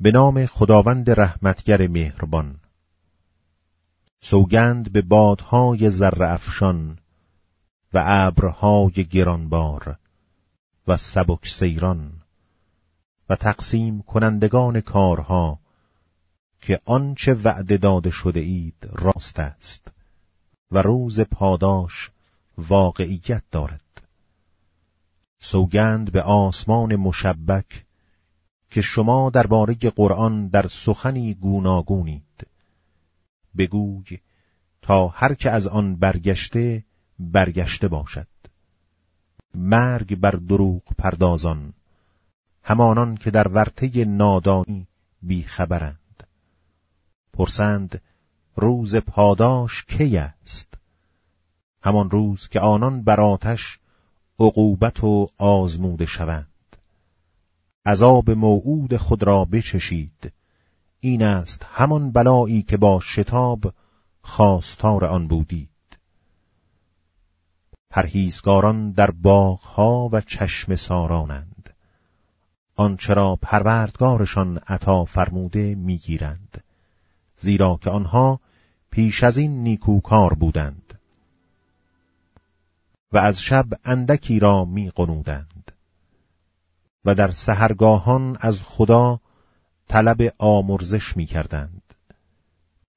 به نام خداوند رحمتگر مهربان. سوگند به بادهای ذره افشان و ابرهای گرانبار و سبک سیران و تقسیم کنندگان کارها که آنچه وعده داده شده اید راست است و روز پاداش واقعیت دارد. سوگند به آسمان مشبک که شما درباره قرآن در سخنی گوناگونید. بگوی تا هر که از آن برگشته برگشته باشد. مرگ بر دروغ پردازان همانان که در ورطه نادانی بیخبرند پرسند روز پاداش کی است؟ همان روز که آنان بر آتش عقوبت و آزموده شوند. عذاب موعود خود را بچشید. این است همان بلایی که با شتاب خواستار آن بودید. پرهیزگاران در باغها و چشم سارانند. آنچه پروردگارشان عطا فرموده می‌گیرند زیرا که آنها پیش از این نیکوکار بودند و از شب اندکی را میقنودند. و در سهرگاهان از خدا طلب آمرزش می‌کردند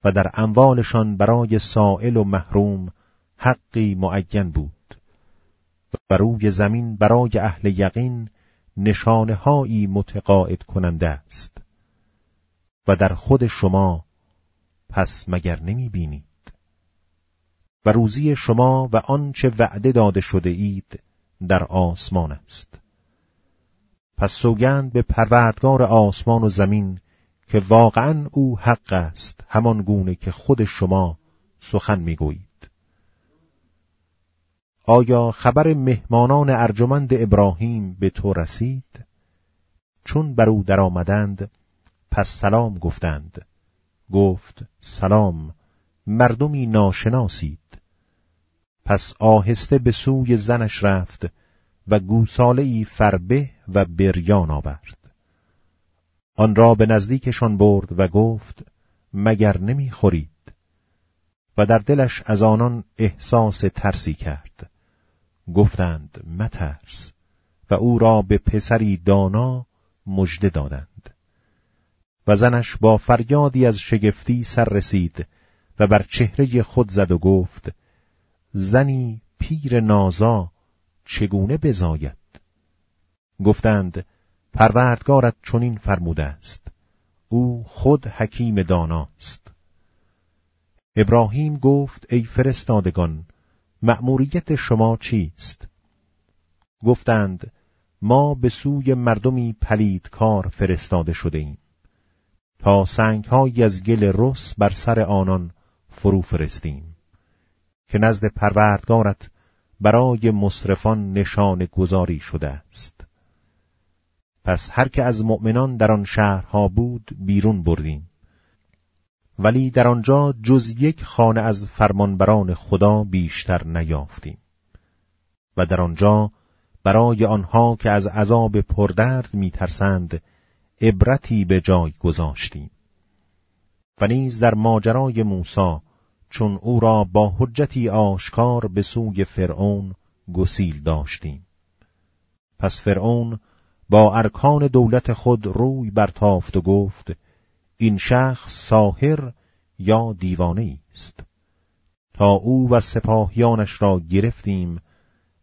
و در اموالشان برای سائل و محروم حقی معین بود و روی زمین برای اهل یقین نشانه هایی متقاعد کننده است و در خود شما پس مگر نمی بینید و روزی شما و آنچه وعده داده شده اید در آسمان است. پس سوگند به پروردگار آسمان و زمین که واقعا او حق است همان گونه که خود شما سخن می‌گویید. آیا خبر مهمانان ارجمند ابراهیم به تو رسید؟ چون بر او درآمدند پس سلام گفتند. گفت سلام مردمی ناشناسید. پس آهسته به سوی زنش رفت و گوساله ای فربه و بریان آورد. آن را به نزدیکشان برد و گفت مگر نمی‌خورید؟ و در دلش از آنان احساس ترسی کرد. گفتند مترس. و او را به پسری دانا مژده دادند. و زنش با فریادی از شگفتی سر رسید و بر چهره خود زد و گفت زنی پیر نازا چگونه بزاید؟ گفتند پروردگارت چنین فرموده است. او خود حکیم داناست. ابراهیم گفت ای فرستادگان مأموریت شما چیست؟ گفتند ما به سوی مردمی پلیدکار فرستاده شده ایم تا سنگهایی از گل رس بر سر آنان فرو فرستیم. که نزد پروردگارت برای مصرفان نشان گذاری شده است. پس هر که از مؤمنان در آن شهرها بود بیرون بردیم. ولی در آنجا جز یک خانه از فرمانبران خدا بیشتر نیافتیم. و در آنجا برای آنها که از عذاب پردرد میترسند عبرتی به جای گذاشتیم. و نیز در ماجرای موسی چون او را با حجتی آشکار به سوی فرعون گسیل داشتیم. پس فرعون با ارکان دولت خود روی برتافت و گفت این شخص ساهر یا دیوانه است. تا او و سپاهیانش را گرفتیم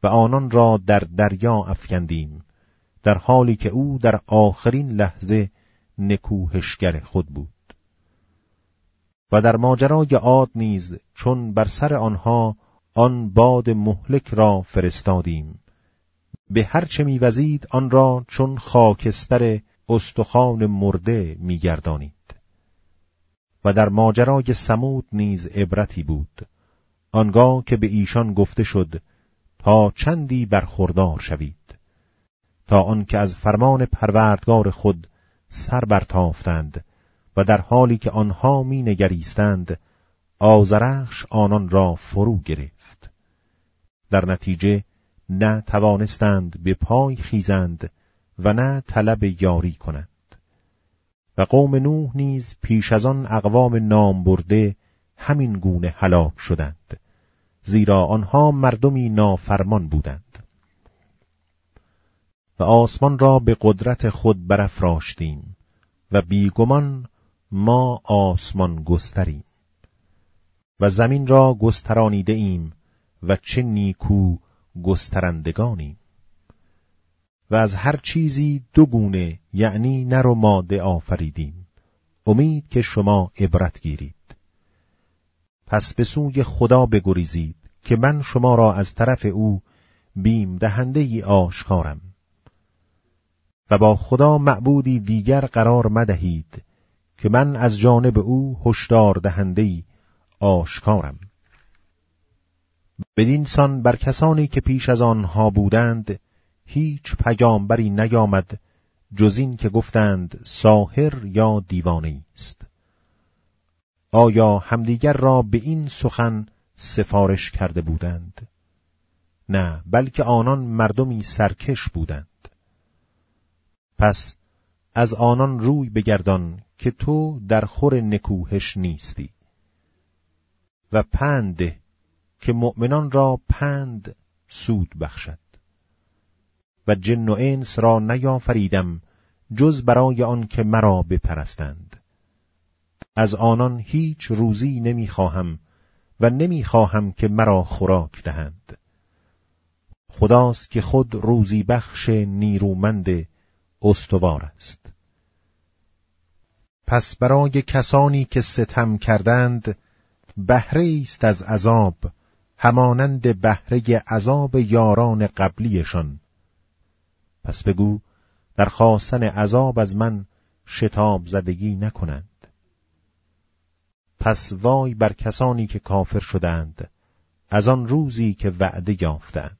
و آنان را در دریا افکندیم در حالی که او در آخرین لحظه نکوهشگر خود بود. و در ماجرای عاد نیز چون بر سر آنها آن باد مهلک را فرستادیم. به هر چه میوزید آن را چون خاکستر استخوان مرده میگردانید. و در ماجرای سمود نیز عبرتی بود. آنگاه که به ایشان گفته شد تا چندی برخوردار شوید. تا آنکه از فرمان پروردگار خود سر برتافتند و در حالی که آنها می نگریستند آزرخش آنان را فرو گرفت. در نتیجه نه توانستند به پای خیزند و نه طلب یاری کنند. و قوم نوح نیز پیش از آن اقوام نام برده همین گونه هلاک شدند زیرا آنها مردمی نافرمان بودند. و آسمان را به قدرت خود برافراشتیم و بیگمان ما آسمان گستریم و زمین را گسترانیده ایم و چه نیکو گسترندگانیم. و از هر چیزی دو گونه یعنی نر و ماده آفریدیم. امید که شما عبرت گیرید. پس به سوی خدا بگریزید که من شما را از طرف او بیم دهنده ای آشکارم. و با خدا معبودی دیگر قرار مدهید که من از جانب او هشدار دهنده ای آشکارم. بدین سان بر کسانی که پیش از آنها بودند هیچ پیامبری نیامد جز این که گفتند ساهر یا دیوانه است. آیا همدیگر را به این سخن سفارش کرده بودند؟ نه بلکه آنان مردمی سرکش بودند. پس از آنان روی بگردان که تو در خور نکوهش نیستی. و پند که مؤمنان را پند سود بخشد. و جن و انس را نیافریدم جز برای آن که مرا بپرستند. از آنان هیچ روزی نمی‌خواهم و نمی‌خواهم که مرا خوراک دهند. خداست که خود روزی بخش نیرومند استوار است. پس برای کسانی که ستم کردند بهره است از عذاب همانند بهره عذاب یاران قبلیشان. پس بگو در خواستن عذاب از من شتاب زدگی نکنند. پس وای بر کسانی که کافر شدند از آن روزی که وعده یافتند.